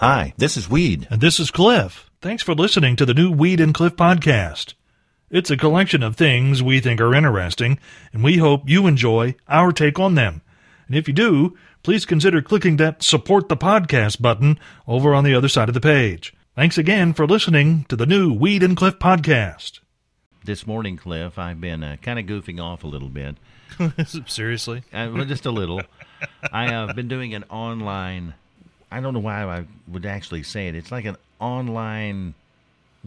Hi, this is Weed. And this is Cliff. Thanks for listening to the new Weed and Cliff podcast. It's a collection of things we think are interesting, and we hope you enjoy our take on them. And if you do, please consider clicking that support the podcast button over on the other side of the page. Thanks again for listening to the new Weed and Cliff podcast. This morning, Cliff, I've been uh, kind of goofing off a little bit. Seriously? Uh, well, just a little. I have been doing an online, I don't know why I would actually say it. It's like an online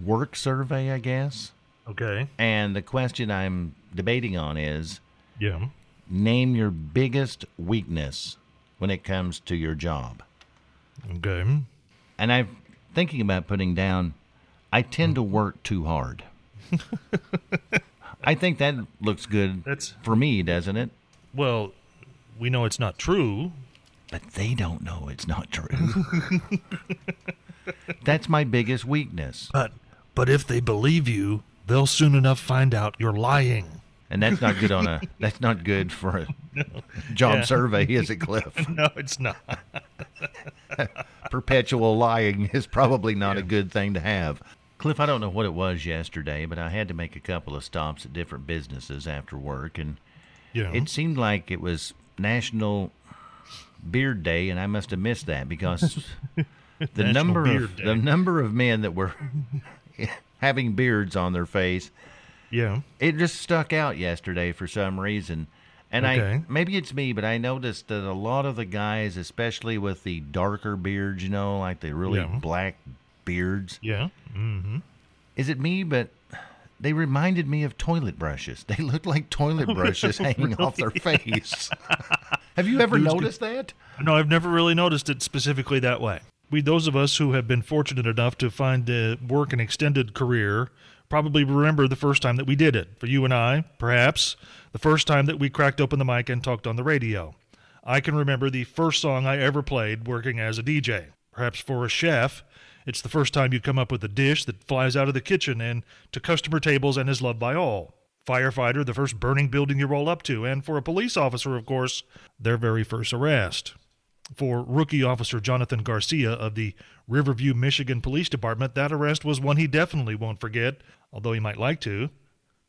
work survey, I guess. Okay. And the question I'm debating on is Yeah. name your biggest weakness when it comes to your job. Okay. And I'm thinking about putting down I tend to hmm. work too hard. I think that looks good That's for me, doesn't it? well, we know it's not true. But they don't know it's not true. That's my biggest weakness. But but if they believe you, they'll soon enough find out you're lying. And that's not good on a that's not good for a job Yeah. survey, is it, Cliff? No, it's not. Perpetual lying is probably not a good thing to have. Cliff, I don't know what it was yesterday, but I had to make a couple of stops at different businesses after work and Yeah. It seemed like it was National Beard Day, and I must have missed that because the National number Beard of Day. the number of men that were having beards on their face yeah. it just stuck out yesterday for some reason. And I maybe it's me, but I noticed that a lot of the guys, especially with the darker beards, you know, like the really Yeah. black beards, Yeah. Mm-hmm. is it me? But they reminded me of toilet brushes. They looked like toilet brushes hanging off their face. Have you ever noticed that? No, I've never really noticed it specifically that way. We, those of us who have been fortunate enough to find uh, work an extended career, probably remember the first time that we did it. For you and I, perhaps, the first time that we cracked open the mic and talked on the radio. I can remember the first song I ever played working as a DJ. Perhaps for a chef, it's the first time you come up with a dish that flies out of the kitchen and to customer tables and is loved by all. Firefighter, the first burning building you roll up to, and for a police officer, of course, their very first arrest. For rookie officer Jonathan Garcia of the Riverview, Michigan Police Department, that arrest was one he definitely won't forget, although he might like to.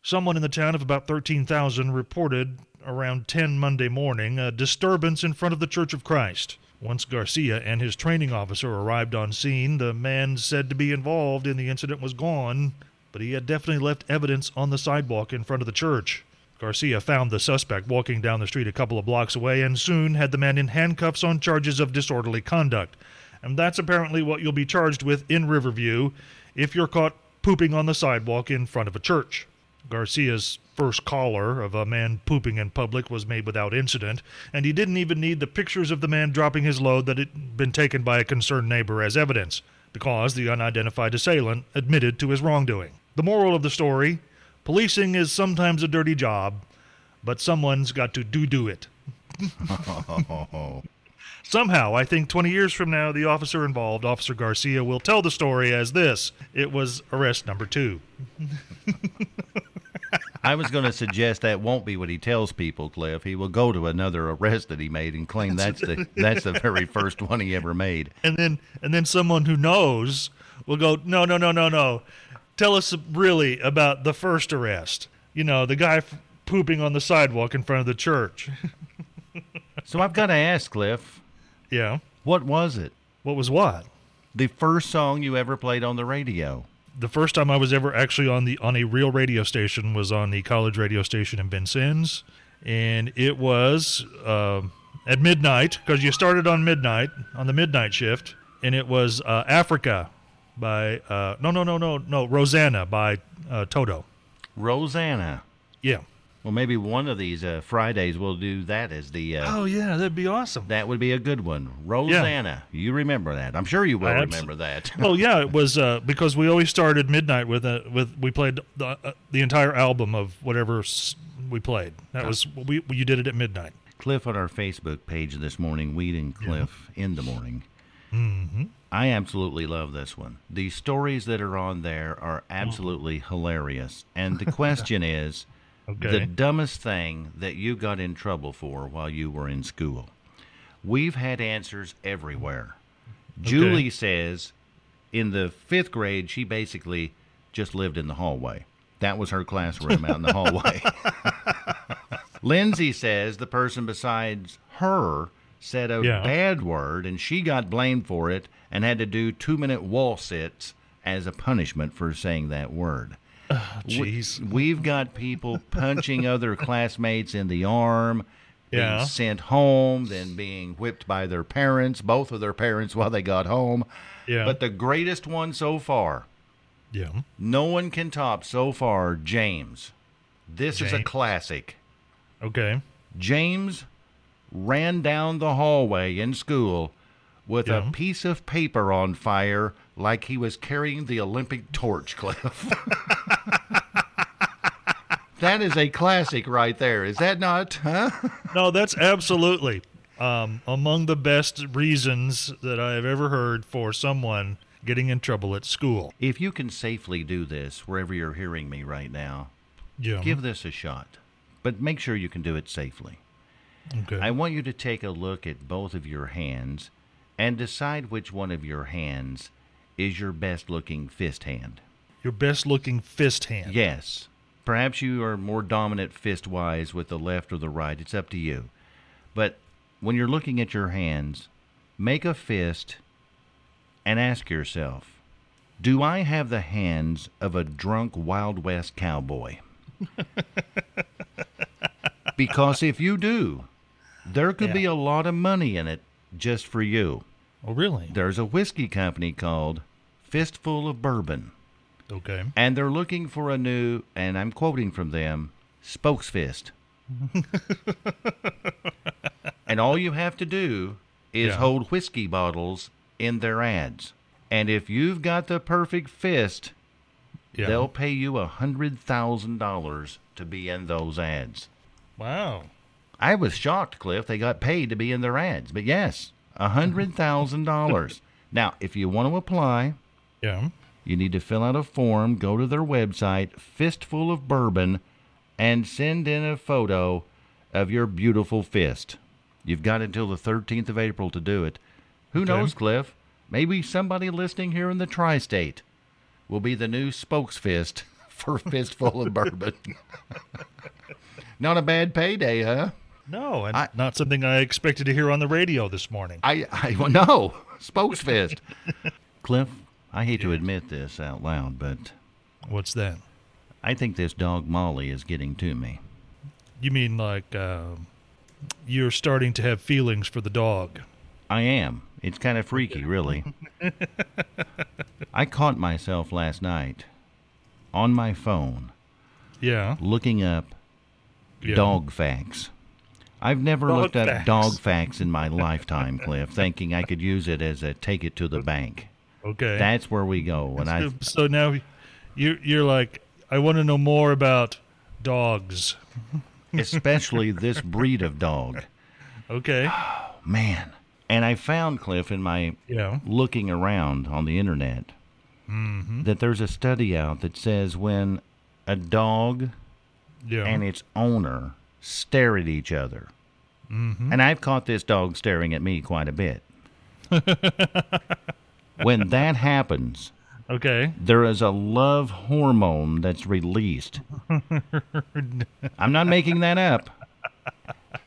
Someone in the town of about 13,000 reported around 10 Monday morning a disturbance in front of the Church of Christ. Once Garcia and his training officer arrived on scene, the man said to be involved in the incident was gone, but he had definitely left evidence on the sidewalk in front of the church. Garcia found the suspect walking down the street a couple of blocks away and soon had the man in handcuffs on charges of disorderly conduct. And that's apparently what you'll be charged with in Riverview if you're caught pooping on the sidewalk in front of a church. Garcia's first caller of a man pooping in public was made without incident, and he didn't even need the pictures of the man dropping his load that had been taken by a concerned neighbor as evidence, because the unidentified assailant admitted to his wrongdoing. The moral of the story policing is sometimes a dirty job, but someone's got to do do it. Somehow, I think 20 years from now, the officer involved, Officer Garcia, will tell the story as this it was arrest number two. I was going to suggest that won't be what he tells people, Cliff. He will go to another arrest that he made and claim that's the that's the very first one he ever made. and then and then someone who knows will go no no no no no tell us really about the first arrest. You know the guy f- pooping on the sidewalk in front of the church. So I've got to ask, Cliff, yeah. What was it? what was what? The first song you ever played on the radio? the first time i was ever actually on the on a real radio station was on the college radio station in vincennes. And it was uh, at midnight because you started on midnight on the midnight shift and it was uh, africa by uh, no no no no no rosanna by uh, toto Rosanna. yeah Well, maybe one of these uh, Fridays we'll do that as the. Uh, Oh yeah, that'd be awesome. That would be a good one. Rosanna. You remember that. I'm sure you will I abs- remember that. well, yeah, it was uh, because we always started midnight with a with we played the uh, the entire album of whatever we played. That was we you did it at midnight. Cliff on our Facebook page this morning, Weed and Cliff in the morning. Mm-hmm. I absolutely love this one. The stories that are on there are oh. absolutely hilarious. And the question is the dumbest thing that you got in trouble for while you were in school. We've had answers everywhere. Julie says in the fifth grade, she basically just lived in the hallway. That was her classroom out in the hallway. Lindsay says the person besides her said a Yeah. bad word and she got blamed for it and had to do two minute wall sits as a punishment for saying that word. We- Jeez. We've got people punching other classmates in the arm, being Yeah. sent home, then being whipped by their parents, both of their parents while they got home. Yeah. But the greatest one so far, yeah. no one can top so far, James. This is a classic. Okay. James ran down the hallway in school with Yeah. a piece of paper on fire like he was carrying the Olympic torch, Cliff. that is a classic right there. Is that not? Huh? No, that's absolutely um, among the best reasons that I have ever heard for someone getting in trouble at school. If you can safely do this wherever you're hearing me right now, Yeah. give this a shot. But make sure you can do it safely. Okay. I want you to take a look at both of your hands and decide which one of your hands is your best looking fist hand. Your best looking fist hand. Yes. Perhaps you are more dominant fist wise with the left or the right. It's up to you. But when you're looking at your hands, make a fist and ask yourself Do I have the hands of a drunk Wild West cowboy? because if you do, there could be a lot of money in it just for you. Oh, really? There's a whiskey company called Fistful of Bourbon Okay. and they're looking for a new, and I'm quoting from them, spokesfist. and all you have to do is Yeah. hold whiskey bottles in their ads. And if you've got the perfect fist, Yeah. they'll pay you a hundred thousand dollars to be in those ads. Wow. I was shocked, Cliff. They got paid to be in their ads. But yes, a hundred thousand dollars. Now, if you want to apply, Yeah. you need to fill out a form, go to their website, Fistful of Bourbon, and send in a photo of your beautiful fist. You've got until the 13th of April to do it. Who Okay. knows, Cliff? Maybe somebody listening here in the tri state will be the new spokesfist for Fistful of Bourbon. Not a bad payday, huh? No, and I- not something I expected to hear on the radio this morning. I, I well, no, spokesfist. Cliff, I hate to admit this out loud, but What's that? I think this dog Molly is getting to me. You mean like uh, you're starting to have feelings for the dog? I am. It's kind of freaky, really. I caught myself last night on my phone Yeah. looking up yeah. dog facts. I've never Dog looked up facts. dog facts in my lifetime, Cliff, thinking I could use it as a take it to the bank. Okay. That's where we go. And I, so, now you're you're like I want to know more about dogs. especially this breed of dog, Okay. Oh, man. And I found Cliff in my Yeah. looking around on the internet mm-hmm. that there's a study out that says when a dog Yeah. and its owner stare at each other, and I've caught this dog staring at me quite a bit. when that happens, okay. there is a love hormone that's released. I'm not making that up.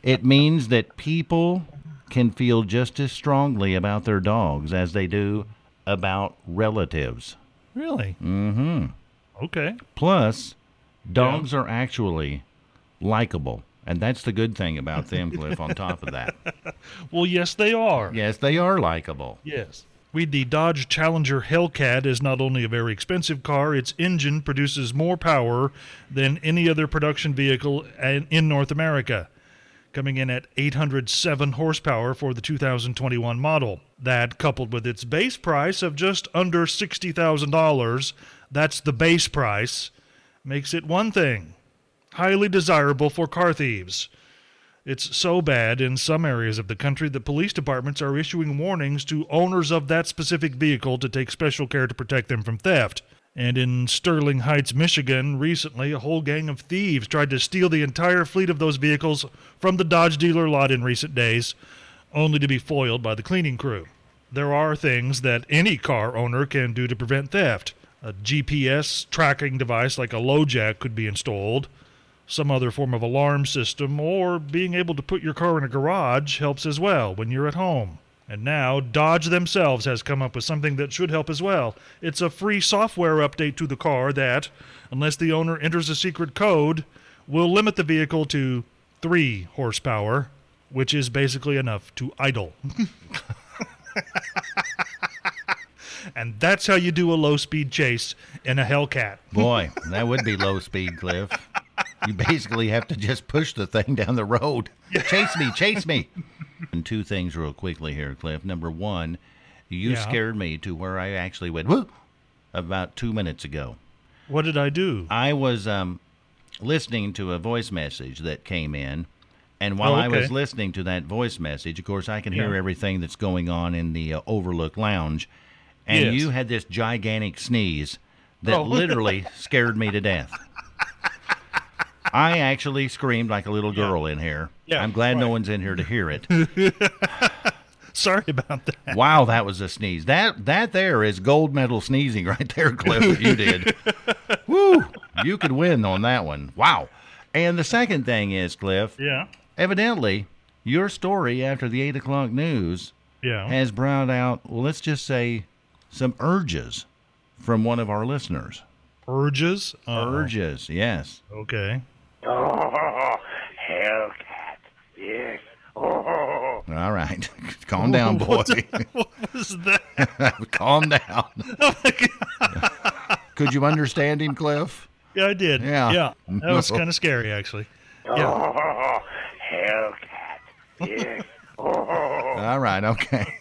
It means that people can feel just as strongly about their dogs as they do about relatives. Really? Mm-hmm. Okay. Plus, dogs are actually likable. And that's the good thing about them, Cliff, on top of that. Well, yes, they are. Yes, they are likable. Yes. We the Dodge Challenger Hellcat is not only a very expensive car, its engine produces more power than any other production vehicle in North America, coming in at 807 horsepower for the 2021 model. That, coupled with its base price of just under $60,000, that's the base price, makes it one thing highly desirable for car thieves. It's so bad in some areas of the country that police departments are issuing warnings to owners of that specific vehicle to take special care to protect them from theft. And in Sterling Heights, Michigan, recently a whole gang of thieves tried to steal the entire fleet of those vehicles from the Dodge dealer lot in recent days, only to be foiled by the cleaning crew. there are things that any car owner can do to prevent theft. A GPS tracking device like a LoJack could be installed. Some other form of alarm system, or being able to put your car in a garage helps as well when you're at home. And now, Dodge themselves has come up with something that should help as well. It's a free software update to the car that, unless the owner enters a secret code, will limit the vehicle to 3 horsepower, which is basically enough to idle. and that's how you do a low speed chase in a Hellcat. Boy, that would be low speed, Cliff. You basically have to just push the thing down the road. Chase me, chase me. And two things real quickly here, Cliff. Number one, you Yeah. scared me to where I actually went whoop about two minutes ago. What did I do? I was um, listening to a voice message that came in, and while Oh, I was listening to that voice message, of course, I can hear Yeah. everything that's going on in the uh, Overlook Lounge, and Yes. you had this gigantic sneeze that Oh. literally scared me to death. I actually screamed like a little girl in here. Yeah, I'm glad no one's in here to hear it. Sorry about that. wow, that was a sneeze. That that there is gold medal sneezing right there, Cliff. You did. Woo! You could win on that one. Wow. And the second thing is, Cliff, Yeah. evidently your story after the eight o'clock news Yeah. has brought out, well, let's just say, some urges from one of our listeners. Urges? Uh-oh. Urges, yes. Okay. Oh, Hellcat. Yes. Oh. All right. Calm down, boy. What, what was that? Calm down. Oh, Could you understand him, Cliff? Yeah, I did. Yeah. Yeah. That was kind of scary, actually. Yeah. Oh, Hellcat. Yes. Oh. All right, okay.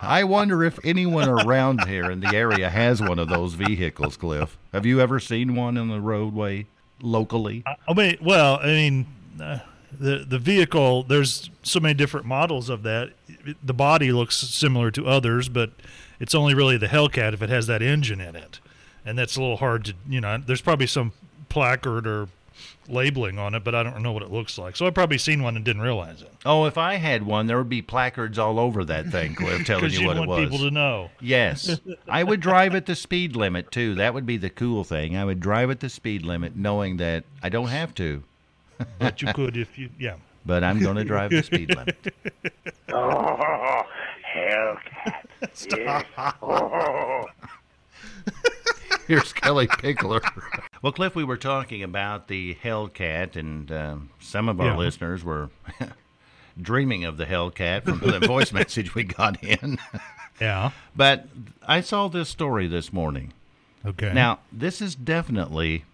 I wonder if anyone around here in the area has one of those vehicles, Cliff. Have you ever seen one in the roadway locally? I mean, well, I mean, uh, the the vehicle. There's so many different models of that. The body looks similar to others, but it's only really the Hellcat if it has that engine in it, and that's a little hard to, you know. There's probably some placard or labeling on it, but I don't know what it looks like. So I've probably seen one and didn't realize it Oh, if I had one, there would be placards all over that thing, Cliff, telling you you what it want was. people to know. Yes. I would drive at the speed limit, too. That would be the cool thing. I would drive at the speed limit knowing that I don't have to, But you could if you, yeah. but I'm going to drive the speed limit. Oh, Hellcat. Yes. Oh. Here's Kellie Pickler. Well, Cliff, we were talking about the Hellcat, and um, some of our Yeah. listeners were dreaming of the Hellcat from the voice message we got in. Yeah. but I saw this story this morning. Okay. Now, this is definitely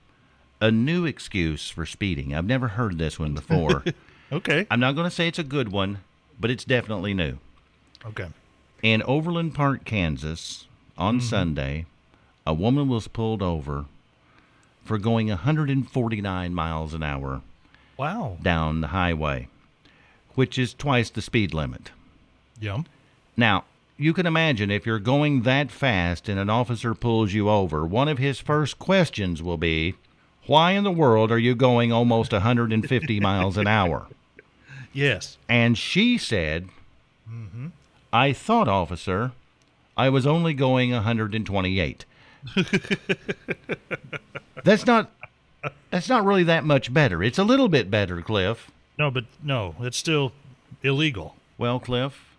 a new excuse for speeding. I've never heard this one before. Okay. I'm not going to say it's a good one, but it's definitely new. Okay. In Overland Park, Kansas, on Sunday, a woman was pulled over for going 149 miles an hour Wow. down the highway, which is twice the speed limit. Yeah. Now, you can imagine if you're going that fast and an officer pulls you over, one of his first questions will be, Why in the world are you going almost 150 miles an hour? Yes. And she said, mm-hmm. I thought, officer, I was only going 128. that's not that's not really that much better. It's a little bit better, Cliff. No, but no, it's still illegal. Well, Cliff,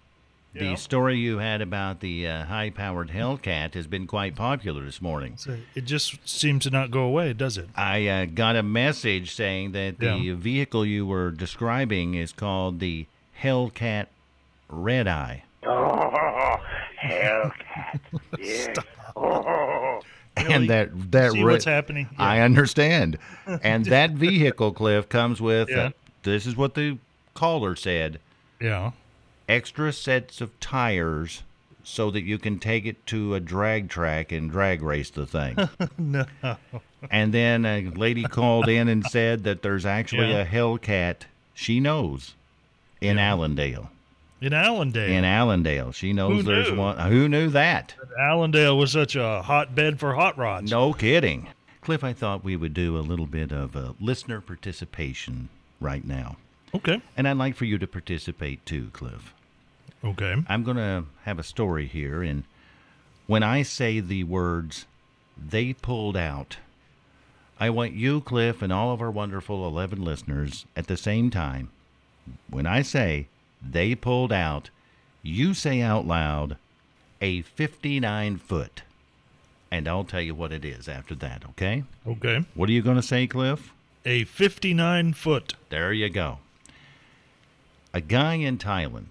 the story you had about the uh, high-powered Hellcat has been quite popular this morning. So it just seems to not go away, does it? I uh, got a message saying that the Yeah. vehicle you were describing is called the Hellcat Red Eye. Hellcat. Yes. Oh. Really? And that that See re- what's happening? I understand. And that vehicle, Cliff, comes with. Yeah. Uh, this is what the caller said: Yeah. extra sets of tires, so that you can take it to a drag track and drag race the thing. no. and then a lady called in and said that there's actually Yeah. a Hellcat she knows in Allendale. In Allendale. In Allendale, she knows Who there's knew? one. Who knew that? Allendale was such a hotbed for hot rods. No kidding. Cliff, I thought we would do a little bit of uh, listener participation right now. Okay. And I'd like for you to participate too, Cliff. Okay. I'm going to have a story here. And when I say the words, they pulled out, I want you, Cliff, and all of our wonderful 11 listeners at the same time. When I say they pulled out, you say out loud, a 59 foot. And I'll tell you what it is after that, okay? Okay. What are you going to say, Cliff? A 59 foot. There you go. A guy in Thailand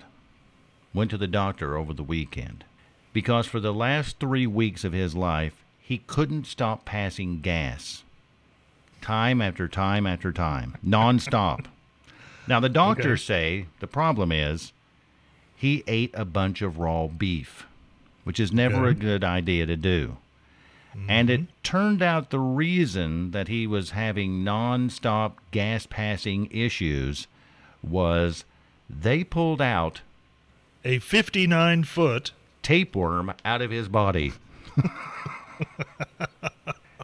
went to the doctor over the weekend because for the last three weeks of his life, he couldn't stop passing gas. Time after time after time, nonstop. Now, the doctors say the problem is he ate a bunch of raw beef, which is never a good idea to do. And it mm-hmm. turned out the reason that he was having non-stop gas passing issues was they pulled out A 59 foot. tapeworm out of his body.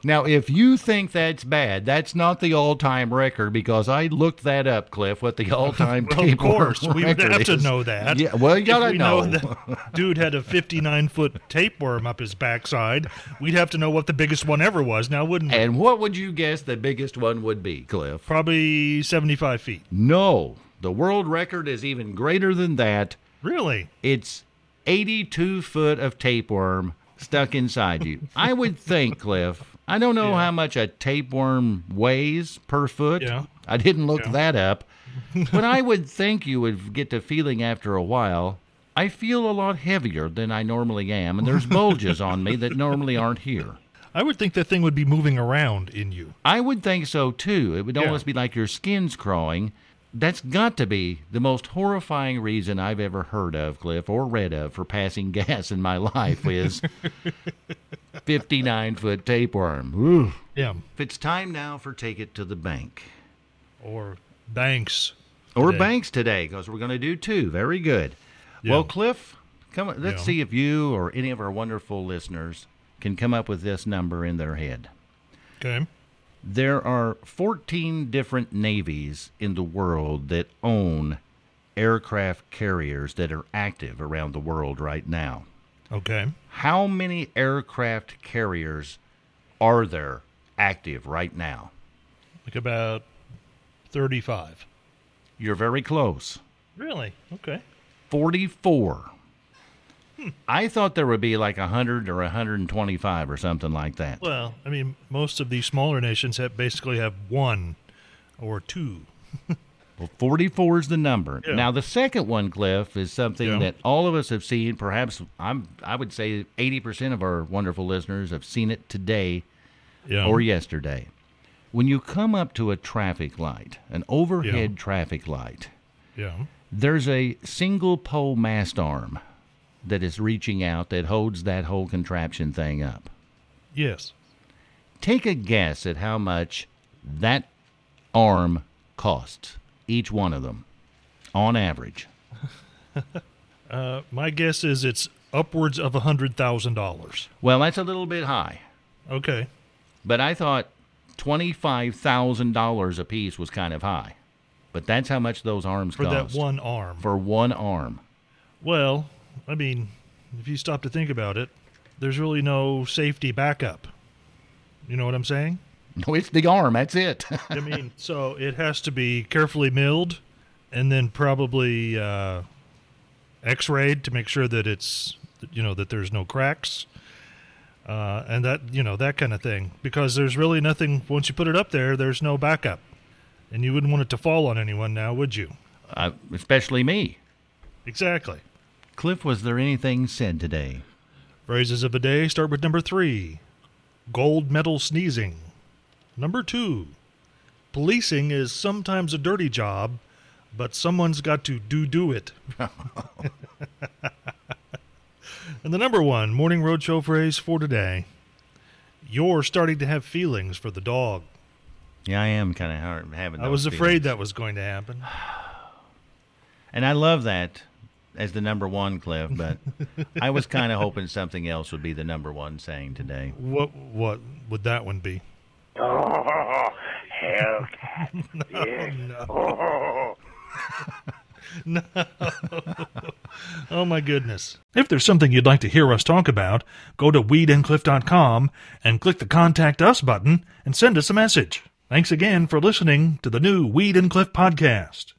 now, if you think that's bad, that's not the all-time record because I looked that up, Cliff. What the all-time Well, of course, we would have to know that. Yeah, well, you gotta we know. that dude had a 59 foot tapeworm up his backside. We'd have to know what the biggest one ever was now, wouldn't we? and what would you guess the biggest one would be, Cliff? Probably 75 feet. No, the world record is even greater than that. Really? It's 82 foot of tapeworm stuck inside you. I would think, Cliff. I don't know Yeah. how much a tapeworm weighs per foot. Yeah. I didn't look Yeah. that up. but I would think you would get the feeling after a while. I feel a lot heavier than I normally am, and there's bulges on me that normally aren't here. I would think that thing would be moving around in you. I would think so too. It would Yeah. almost be like your skin's crawling. That's got to be the most horrifying reason I've ever heard of, Cliff, or read of for passing gas in my life is 59 foot tapeworm. Ooh. Yeah. If it's time now for take it to the bank. Or banks. Or Today. banks today, because we're going to do two. Very good. Well, Cliff, come on, let's Yeah. see if you or any of our wonderful listeners can come up with this number in their head. Okay. There are 14 different navies in the world that own aircraft carriers that are active around the world right now. Okay. How many aircraft carriers are there active right now? Like about 35. You're very close. Really? Okay. 44. I thought there would be like 100 or 125 or something like that. Well, I mean, most of these smaller nations have basically have one or two. Well, 44 is the number. Yeah. Now, the second one, Cliff, is something Yeah. that all of us have seen. Perhaps I'm, I would say 80% of our wonderful listeners have seen it today Yeah. or yesterday. When you come up to a traffic light, an overhead traffic light, yeah. there's a single pole mast arm that is reaching out that holds that whole contraption thing up. Yes. Take a guess at how much that arm costs, each one of them, on average. Uh, my guess is it's upwards of a hundred thousand dollars. Well, that's a little bit high, Okay. but I thought $25,000 a piece was kind of high. But that's how much those arms For cost. that one arm. For one arm. Well, I mean, if you stop to think about it, there's really no safety backup. You know what I'm saying? No, it's the arm. That's it. I mean, so it has to be carefully milled and then probably uh, x-rayed to make sure that it's you know that there's no cracks uh, and that you know that kind of thing because there's really nothing once you put it up there there's no backup and you wouldn't want it to fall on anyone now would you uh, especially me. exactly Cliff, was there anything said today? phrases of the day start with number three gold medal sneezing number two policing is sometimes a dirty job but someone's got to do do it and the number one morning roadshow phrase for today you're starting to have feelings for the dog Yeah, I am kind of having. i was afraid that was going to happen and I love that as the number one, Cliff. But I was kind of hoping something else would be the number one saying today. what what would that one be Oh, Hellcat. Yes. Oh, Oh my goodness. If there's something you'd like to hear us talk about, go to weedandcliff.com and click the Contact Us button and send us a message. Thanks again for listening to the new Weed and Cliff podcast.